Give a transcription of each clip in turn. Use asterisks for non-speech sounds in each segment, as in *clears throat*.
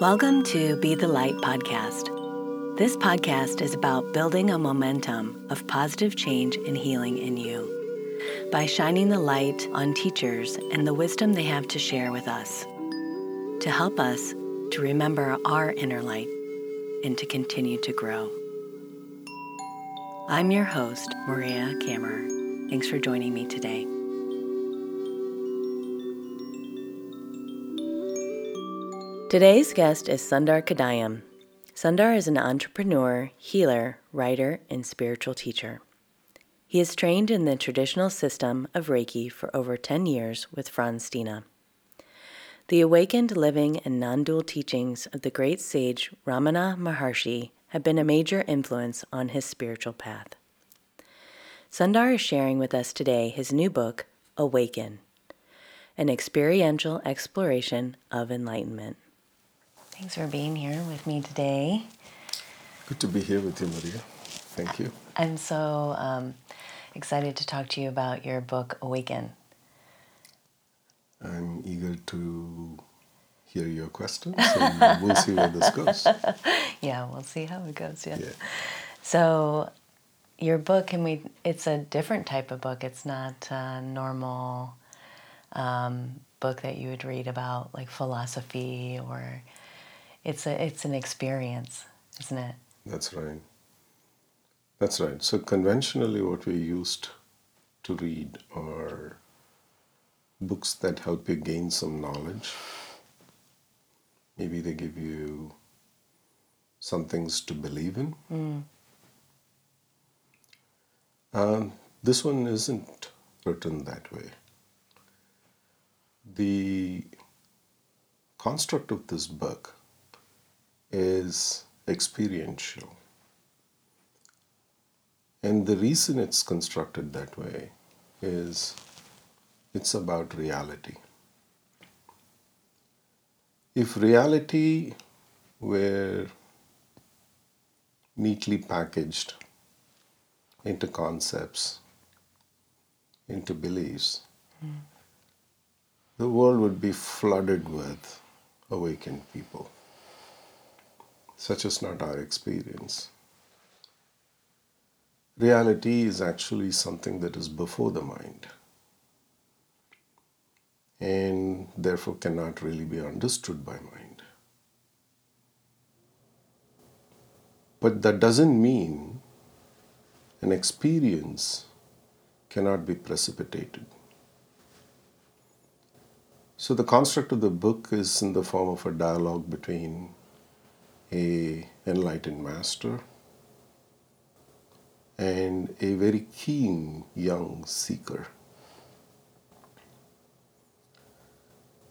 Welcome to Be the Light podcast. This podcast is about building a momentum of positive change and healing in you by shining the light on teachers and the wisdom they have to share with us to help us to remember our inner light and to continue to grow. I'm your host, Maria Kammer. Thanks for joining me today. Today's guest is Sundar Kadayam. Sundar is an entrepreneur, healer, writer, and spiritual teacher. He is trained in the traditional system of Reiki for over 10 years with Frans Stiene. The awakened living and non dual teachings of the great sage Ramana Maharshi have been a major influence on his spiritual path. Sundar is sharing with us today his new book, Awaken An Experiential Exploration of Enlightenment. Thanks for being here with me today. Good to be here with you, Maria. Thank you. I'm so um, excited to talk to you about your book, Awaken. I'm eager to hear your questions, and we'll see where this goes. *laughs* yeah, we'll see how it goes. Yeah. yeah. So, your book, can we? It's a different type of book. It's not a normal um, book that you would read about, like philosophy or it's a it's an experience, isn't it? That's right. That's right. So conventionally, what we used to read are books that help you gain some knowledge. Maybe they give you some things to believe in. Mm. Um, this one isn't written that way. The construct of this book is experiential. And the reason it's constructed that way is it's about reality. If reality were neatly packaged into concepts, into beliefs, mm. the world would be flooded with awakened people. Such is not our experience. Reality is actually something that is before the mind and therefore cannot really be understood by mind. But that doesn't mean an experience cannot be precipitated. So the construct of the book is in the form of a dialogue between a enlightened master and a very keen young seeker.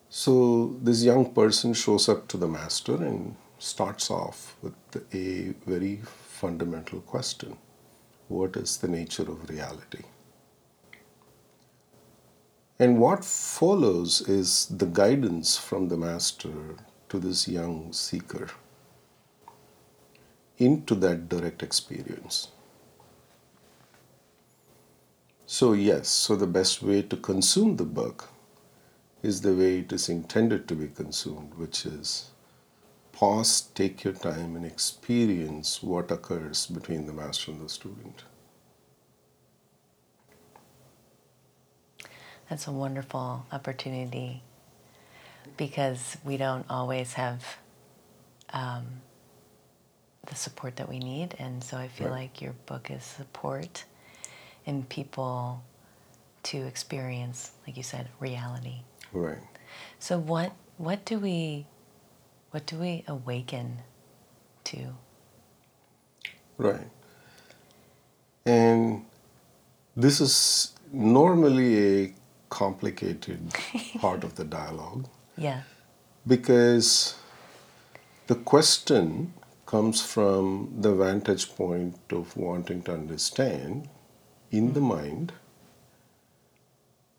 So this young person shows up to the master and starts off with a very fundamental question What is the nature of reality? And what follows is the guidance from the master to this young seeker into that direct experience. So, yes, so the best way to consume the book is the way it is intended to be consumed, which is pause, take your time, and experience what occurs between the master and the student. That's a wonderful opportunity because we don't always have um, the support that we need. And so I feel right. like your book is support in people to experience, like you said, reality. Right. So what what do we what do we awaken to? Right. And this is normally a complicated *laughs* part of the dialogue. Yeah. Because the question comes from the vantage point of wanting to understand in the mind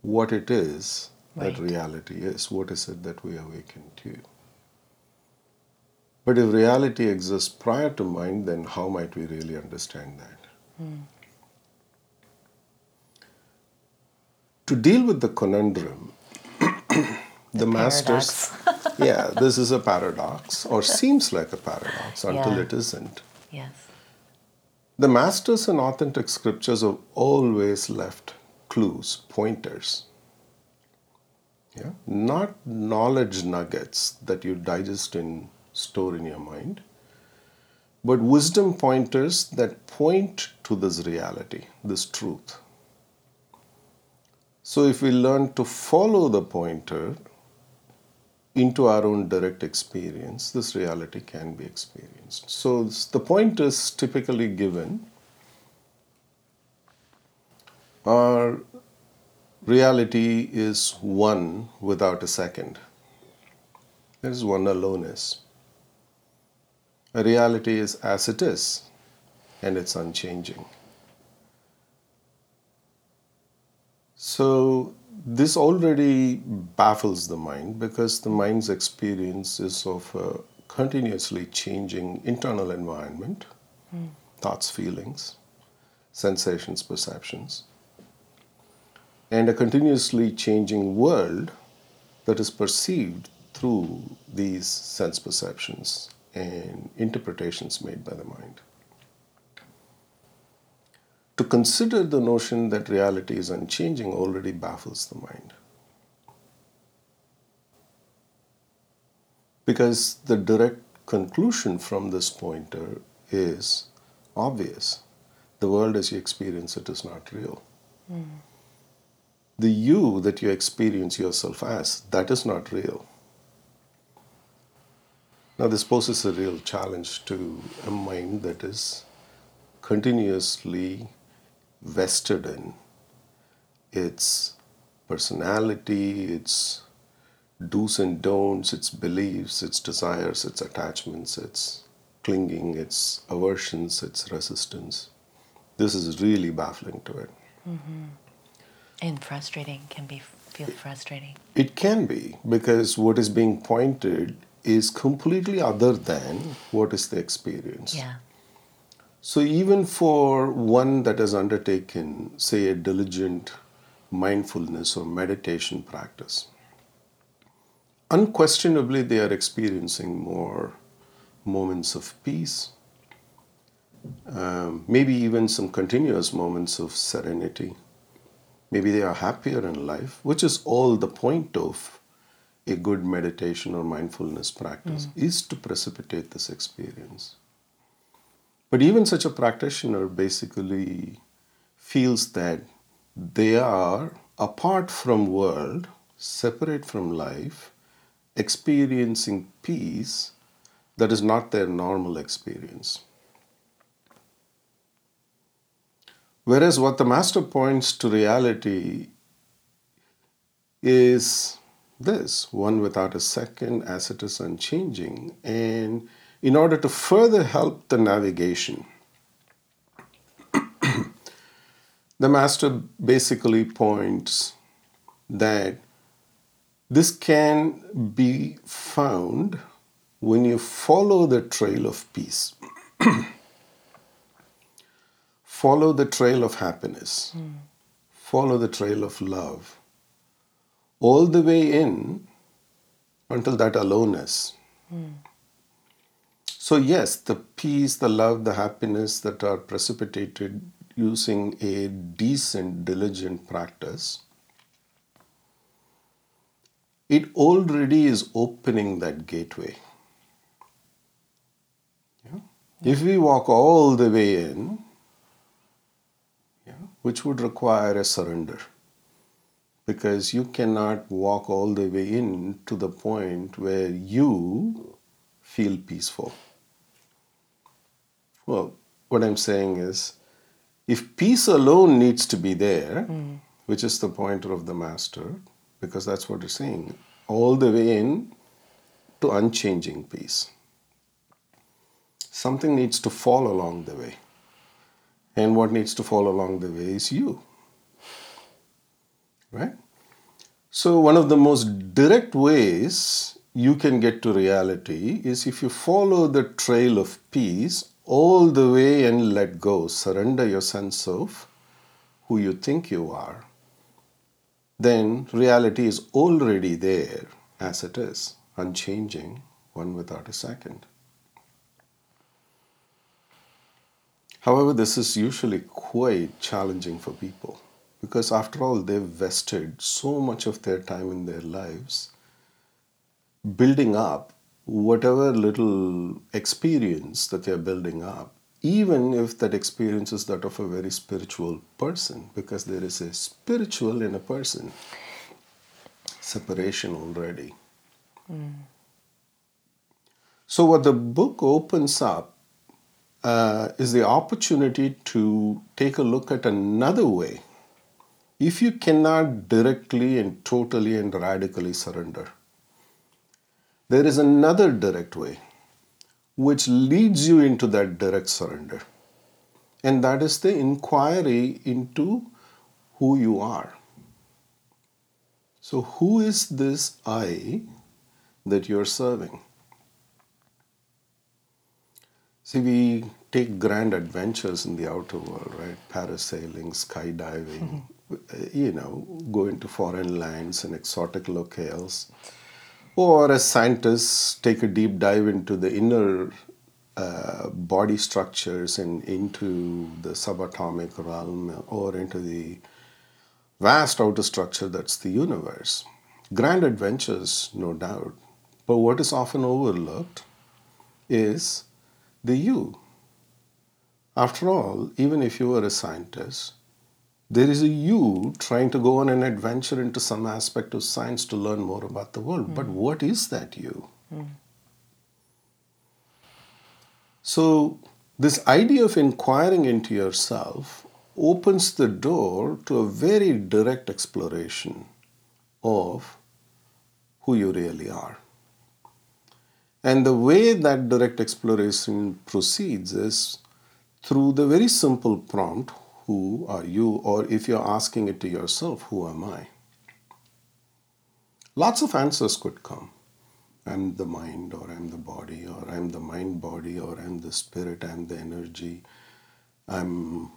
what it is right. that reality is. What is it that we awaken to? But if reality exists prior to mind, then how might we really understand that? Mm. To deal with the conundrum, the, the masters *laughs* yeah, this is a paradox, or seems like a paradox until Yeah. it isn't. Yes. The masters in authentic scriptures have always left clues, pointers. Yeah? Not knowledge nuggets that you digest and store in your mind, but wisdom pointers that point to this reality, this truth. So, if we learn to follow the pointer into our own direct experience, this reality can be experienced. So, the point is typically given our reality is one without a second. There is one aloneness. A reality is as it is, and it's unchanging. So, this already baffles the mind because the mind's experience is of a continuously changing internal environment, thoughts, feelings, sensations, perceptions, and a continuously changing world that is perceived through these sense perceptions and interpretations made by the mind. To consider the notion that reality is unchanging already baffles the mind. Because the direct conclusion from this pointer is obvious. The world as you experience it is not real. The you that you experience yourself as, that is not real. Now, this poses a real challenge to a mind that is continuously vested in its personality, its do's and don'ts, its beliefs, its desires, its attachments, its clinging, its aversions, its resistance. This is really baffling to it. Mm-hmm. And frustrating can be feel frustrating. It can be because what is being pointed is completely other than what is the experience. Yeah. So, even for one that has undertaken, say, a diligent mindfulness or meditation practice, unquestionably they are experiencing more moments of peace, um, maybe even some continuous moments of serenity. Maybe they are happier in life, which is all the point of a good meditation or mindfulness practice, is to precipitate this experience. But even such a practitioner basically feels that they are apart from world, separate from life, experiencing peace that is not their normal experience. Whereas what the master points to reality is this one without a second, as it is unchanging. And in order to further help the navigation, *clears throat* the master basically points that this can be found when you follow the trail of peace, *clears throat* follow the trail of happiness, hmm. follow the trail of love, all the way in until that aloneness. Hmm. So, yes, the peace, the love, the happiness that are precipitated using a decent, diligent practice, it already is opening that gateway. Yeah? If we walk all the way in, yeah, which would require a surrender because you cannot walk all the way in to the point where you feel peaceful. Well, what I'm saying is, if peace alone needs to be there, hmm. which is the pointer of the master, because that's what it's saying, all the way in to unchanging peace. Something needs to fall along the way. And what needs to fall along the way is you. Right? So, one of the most direct ways you can get to reality is if you follow the trail of peace all the way and let go, surrender your sense of who you think you are, then reality is already there as it is, unchanging, one without a second. However, this is usually quite challenging for people because, after all, they've vested so much of their time in their lives building up whatever little experience that they're building up, even if that experience is that of a very spiritual person, because there is a spiritual in a person separation already. Mm. So, what the book opens up uh, is the opportunity to take a look at another way. If you cannot directly and totally and radically surrender, there is another direct way which leads you into that direct surrender. And that is the inquiry into who you are. So, who is this I that you're serving? See, we take grand adventures in the outer world, right? Parasailing, skydiving, mm-hmm. *laughs* you know, go into foreign lands and exotic locales. Or as scientists take a deep dive into the inner uh, body structures and into the subatomic realm or into the vast outer structure that's the universe. Grand adventures, no doubt. But what is often overlooked is the you. After all, even if you are a scientist, there is a you trying to go on an adventure into some aspect of science to learn more about the world. Mm. But what is that you? Mm. So, this idea of inquiring into yourself opens the door to a very direct exploration of who you really are. And the way that direct exploration proceeds is through the very simple prompt Who are you? Or if you're asking it to yourself, Who am I? Lots of answers could come. I'm the mind, or I'm the body, or I'm the mind body, or I'm the spirit, I'm the energy, I'm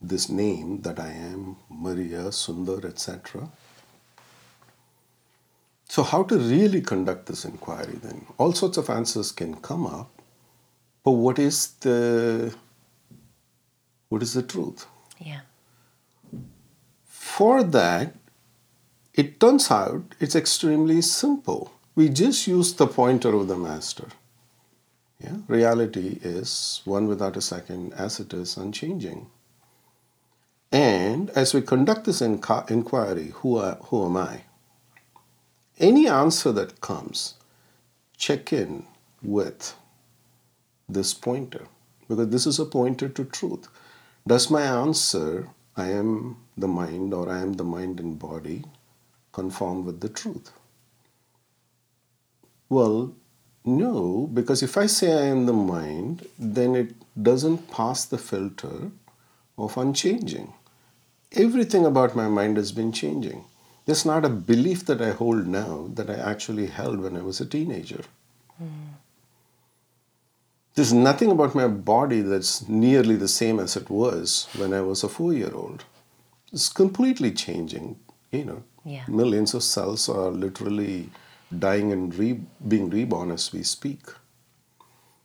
this name that I am, Maria, Sundar, etc. So, how to really conduct this inquiry then? All sorts of answers can come up, but what is the what is the truth? Yeah. For that, it turns out it's extremely simple. We just use the pointer of the master. Yeah? Reality is one without a second, as it is unchanging. And as we conduct this inquiry, who, are, who am I? any answer that comes, check in with this pointer because this is a pointer to truth. Does my answer, I am the mind or I am the mind and body, conform with the truth? Well, no, because if I say I am the mind, then it doesn't pass the filter of unchanging. Everything about my mind has been changing. It's not a belief that I hold now that I actually held when I was a teenager. Mm. There's nothing about my body that's nearly the same as it was when I was a four year old. It's completely changing. You know, yeah. millions of cells are literally dying and re- being reborn as we speak.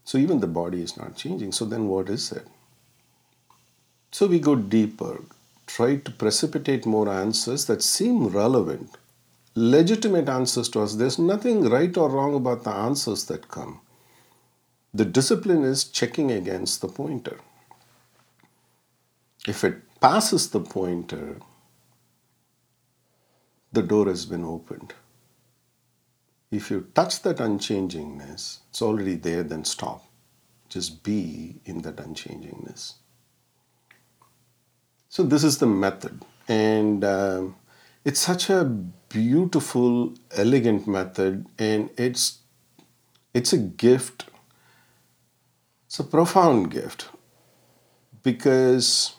So even the body is not changing. So then what is it? So we go deeper, try to precipitate more answers that seem relevant, legitimate answers to us. There's nothing right or wrong about the answers that come. The discipline is checking against the pointer. If it passes the pointer, the door has been opened. If you touch that unchangingness, it's already there, then stop. Just be in that unchangingness. So this is the method, and um, it's such a beautiful, elegant method, and it's it's a gift. It's a profound gift because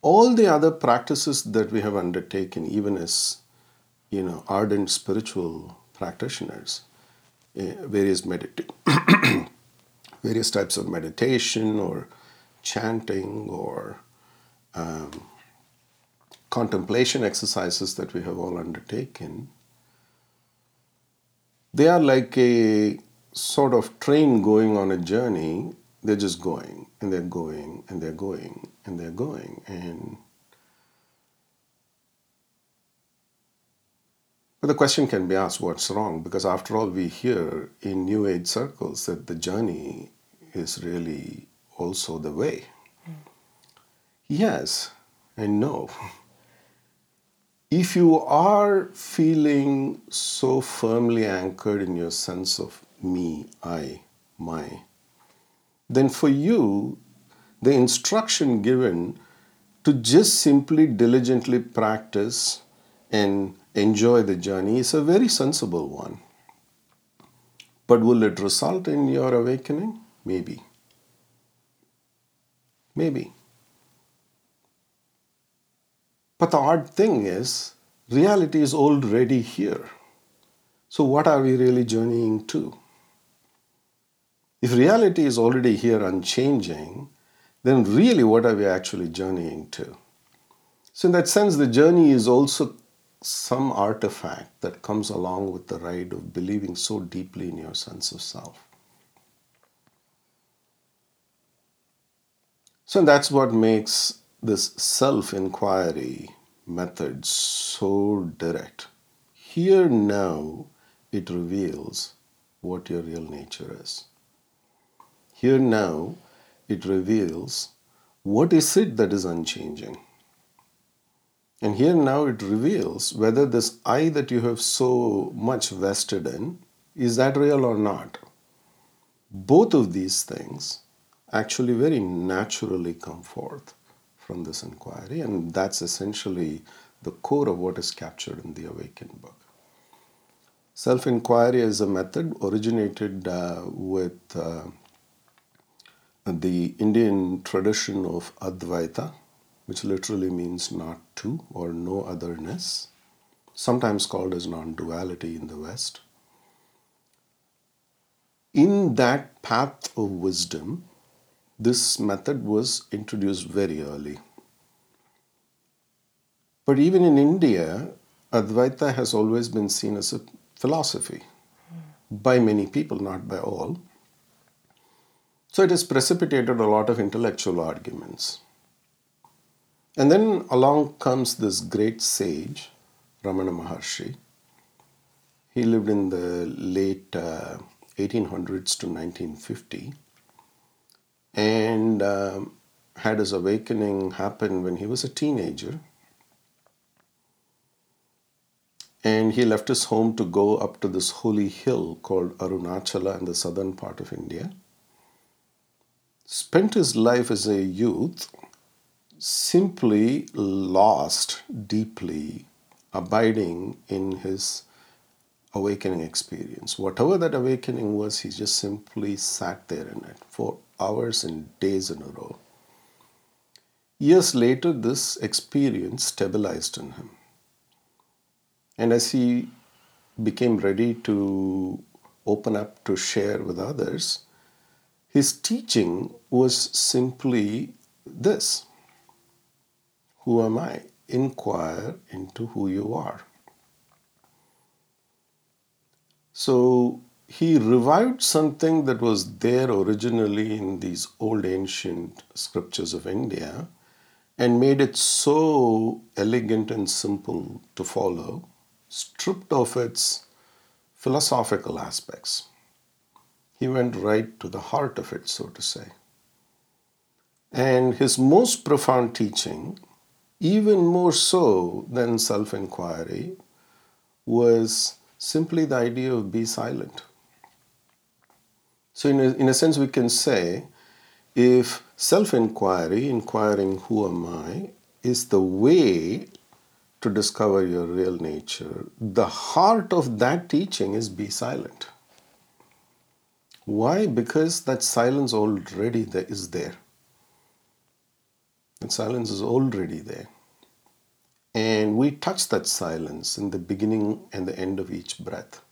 all the other practices that we have undertaken, even as you know, ardent spiritual practitioners, uh, various medita- *coughs* various types of meditation or chanting or um, contemplation exercises that we have all undertaken they are like a sort of train going on a journey. They're just going and they're going and they're going and they're going. And but the question can be asked what's wrong? Because after all, we hear in New Age circles that the journey is really also the way. Mm. Yes and no. If you are feeling so firmly anchored in your sense of me, I, my, then for you, the instruction given to just simply diligently practice and enjoy the journey is a very sensible one. But will it result in your awakening? Maybe. Maybe. But the odd thing is, reality is already here. So, what are we really journeying to? If reality is already here unchanging, then really what are we actually journeying to? So, in that sense, the journey is also some artifact that comes along with the ride of believing so deeply in your sense of self. So that's what makes this self inquiry method so direct. Here now it reveals what your real nature is. Here now it reveals what is it that is unchanging. And here now it reveals whether this I that you have so much vested in is that real or not. Both of these things actually very naturally come forth from this inquiry, and that's essentially the core of what is captured in the Awakened book. Self inquiry is a method originated uh, with uh, the Indian tradition of Advaita, which literally means not two or no otherness, sometimes called as non duality in the West. In that path of wisdom, this method was introduced very early. But even in India, Advaita has always been seen as a philosophy by many people, not by all. So it has precipitated a lot of intellectual arguments. And then along comes this great sage, Ramana Maharshi. He lived in the late uh, 1800s to 1950 and um, had his awakening happen when he was a teenager. And he left his home to go up to this holy hill called Arunachala in the southern part of India. Spent his life as a youth simply lost deeply, abiding in his awakening experience. Whatever that awakening was, he just simply sat there in it for hours and days in a row. Years later, this experience stabilized in him. And as he became ready to open up to share with others, his teaching was simply this Who am I? Inquire into who you are. So he revived something that was there originally in these old ancient scriptures of India and made it so elegant and simple to follow, stripped of its philosophical aspects. He went right to the heart of it, so to say. And his most profound teaching, even more so than self inquiry, was simply the idea of be silent. So, in a, in a sense, we can say if self inquiry, inquiring who am I, is the way to discover your real nature, the heart of that teaching is be silent. Why? Because that silence already there is there. That silence is already there. And we touch that silence in the beginning and the end of each breath.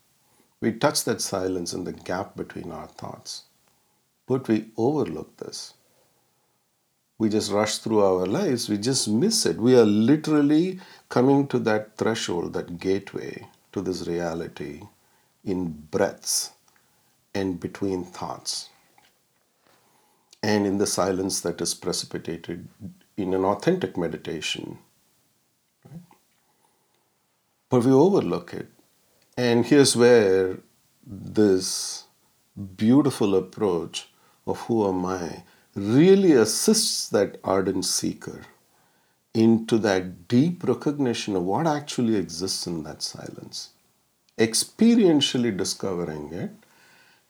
We touch that silence in the gap between our thoughts. But we overlook this. We just rush through our lives, we just miss it. We are literally coming to that threshold, that gateway to this reality in breaths and between thoughts, and in the silence that is precipitated in an authentic meditation. Right? But we overlook it. And here's where this beautiful approach of who am I really assists that ardent seeker into that deep recognition of what actually exists in that silence. Experientially discovering it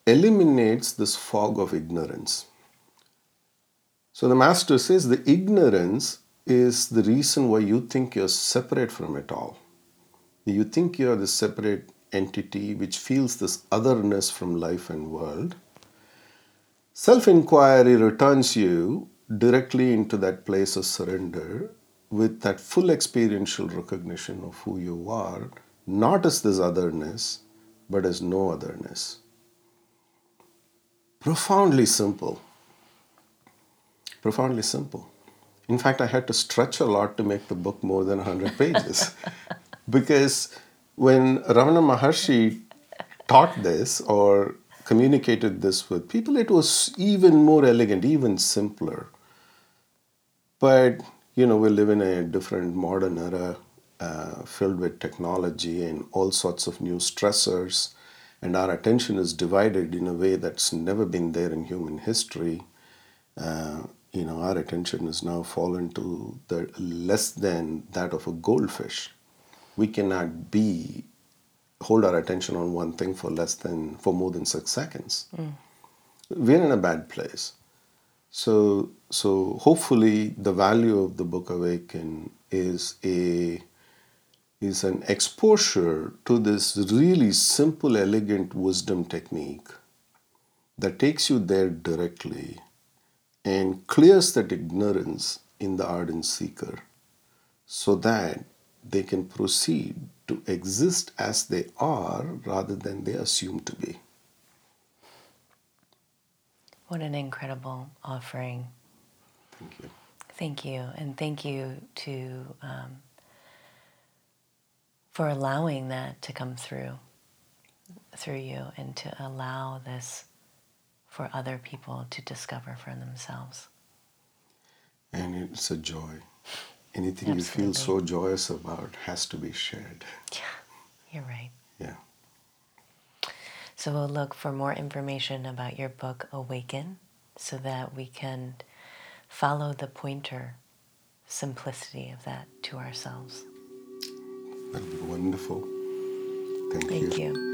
eliminates this fog of ignorance. So the master says the ignorance is the reason why you think you're separate from it all. You think you're the separate entity which feels this otherness from life and world. Self inquiry returns you directly into that place of surrender with that full experiential recognition of who you are, not as this otherness, but as no otherness. Profoundly simple. Profoundly simple. In fact, I had to stretch a lot to make the book more than 100 *laughs* pages. because when Ramana Maharshi taught this or communicated this with people, it was even more elegant, even simpler. But you know, we live in a different modern era uh, filled with technology and all sorts of new stressors, and our attention is divided in a way that's never been there in human history. Uh, you know, our attention is now fallen to the less than that of a goldfish. We cannot be hold our attention on one thing for less than for more than six seconds. Mm. We're in a bad place. So, so hopefully, the value of the Book Awaken is a is an exposure to this really simple, elegant wisdom technique that takes you there directly and clears that ignorance in the ardent seeker so that they can proceed to exist as they are rather than they assume to be. What an incredible offering. Thank you. Thank you. And thank you to um, for allowing that to come through through you and to allow this for other people to discover for themselves. And it's a joy. Anything Absolutely. you feel so joyous about has to be shared. Yeah, you're right. Yeah. So we'll look for more information about your book, Awaken, so that we can follow the pointer simplicity of that to ourselves. That'd be wonderful. Thank, Thank you. you.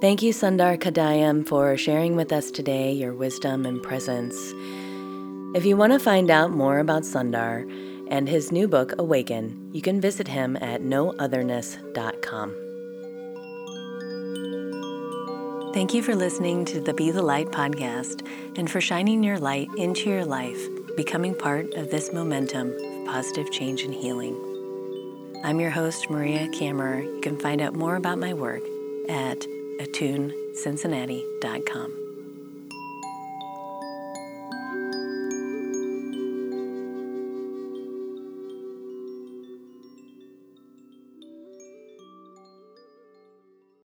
Thank you, Sundar Kadayam, for sharing with us today your wisdom and presence. If you want to find out more about Sundar, and his new book, Awaken, you can visit him at nootherness.com. Thank you for listening to the Be the Light podcast and for shining your light into your life, becoming part of this momentum of positive change and healing. I'm your host, Maria Kammerer. You can find out more about my work at attunecincinnati.com.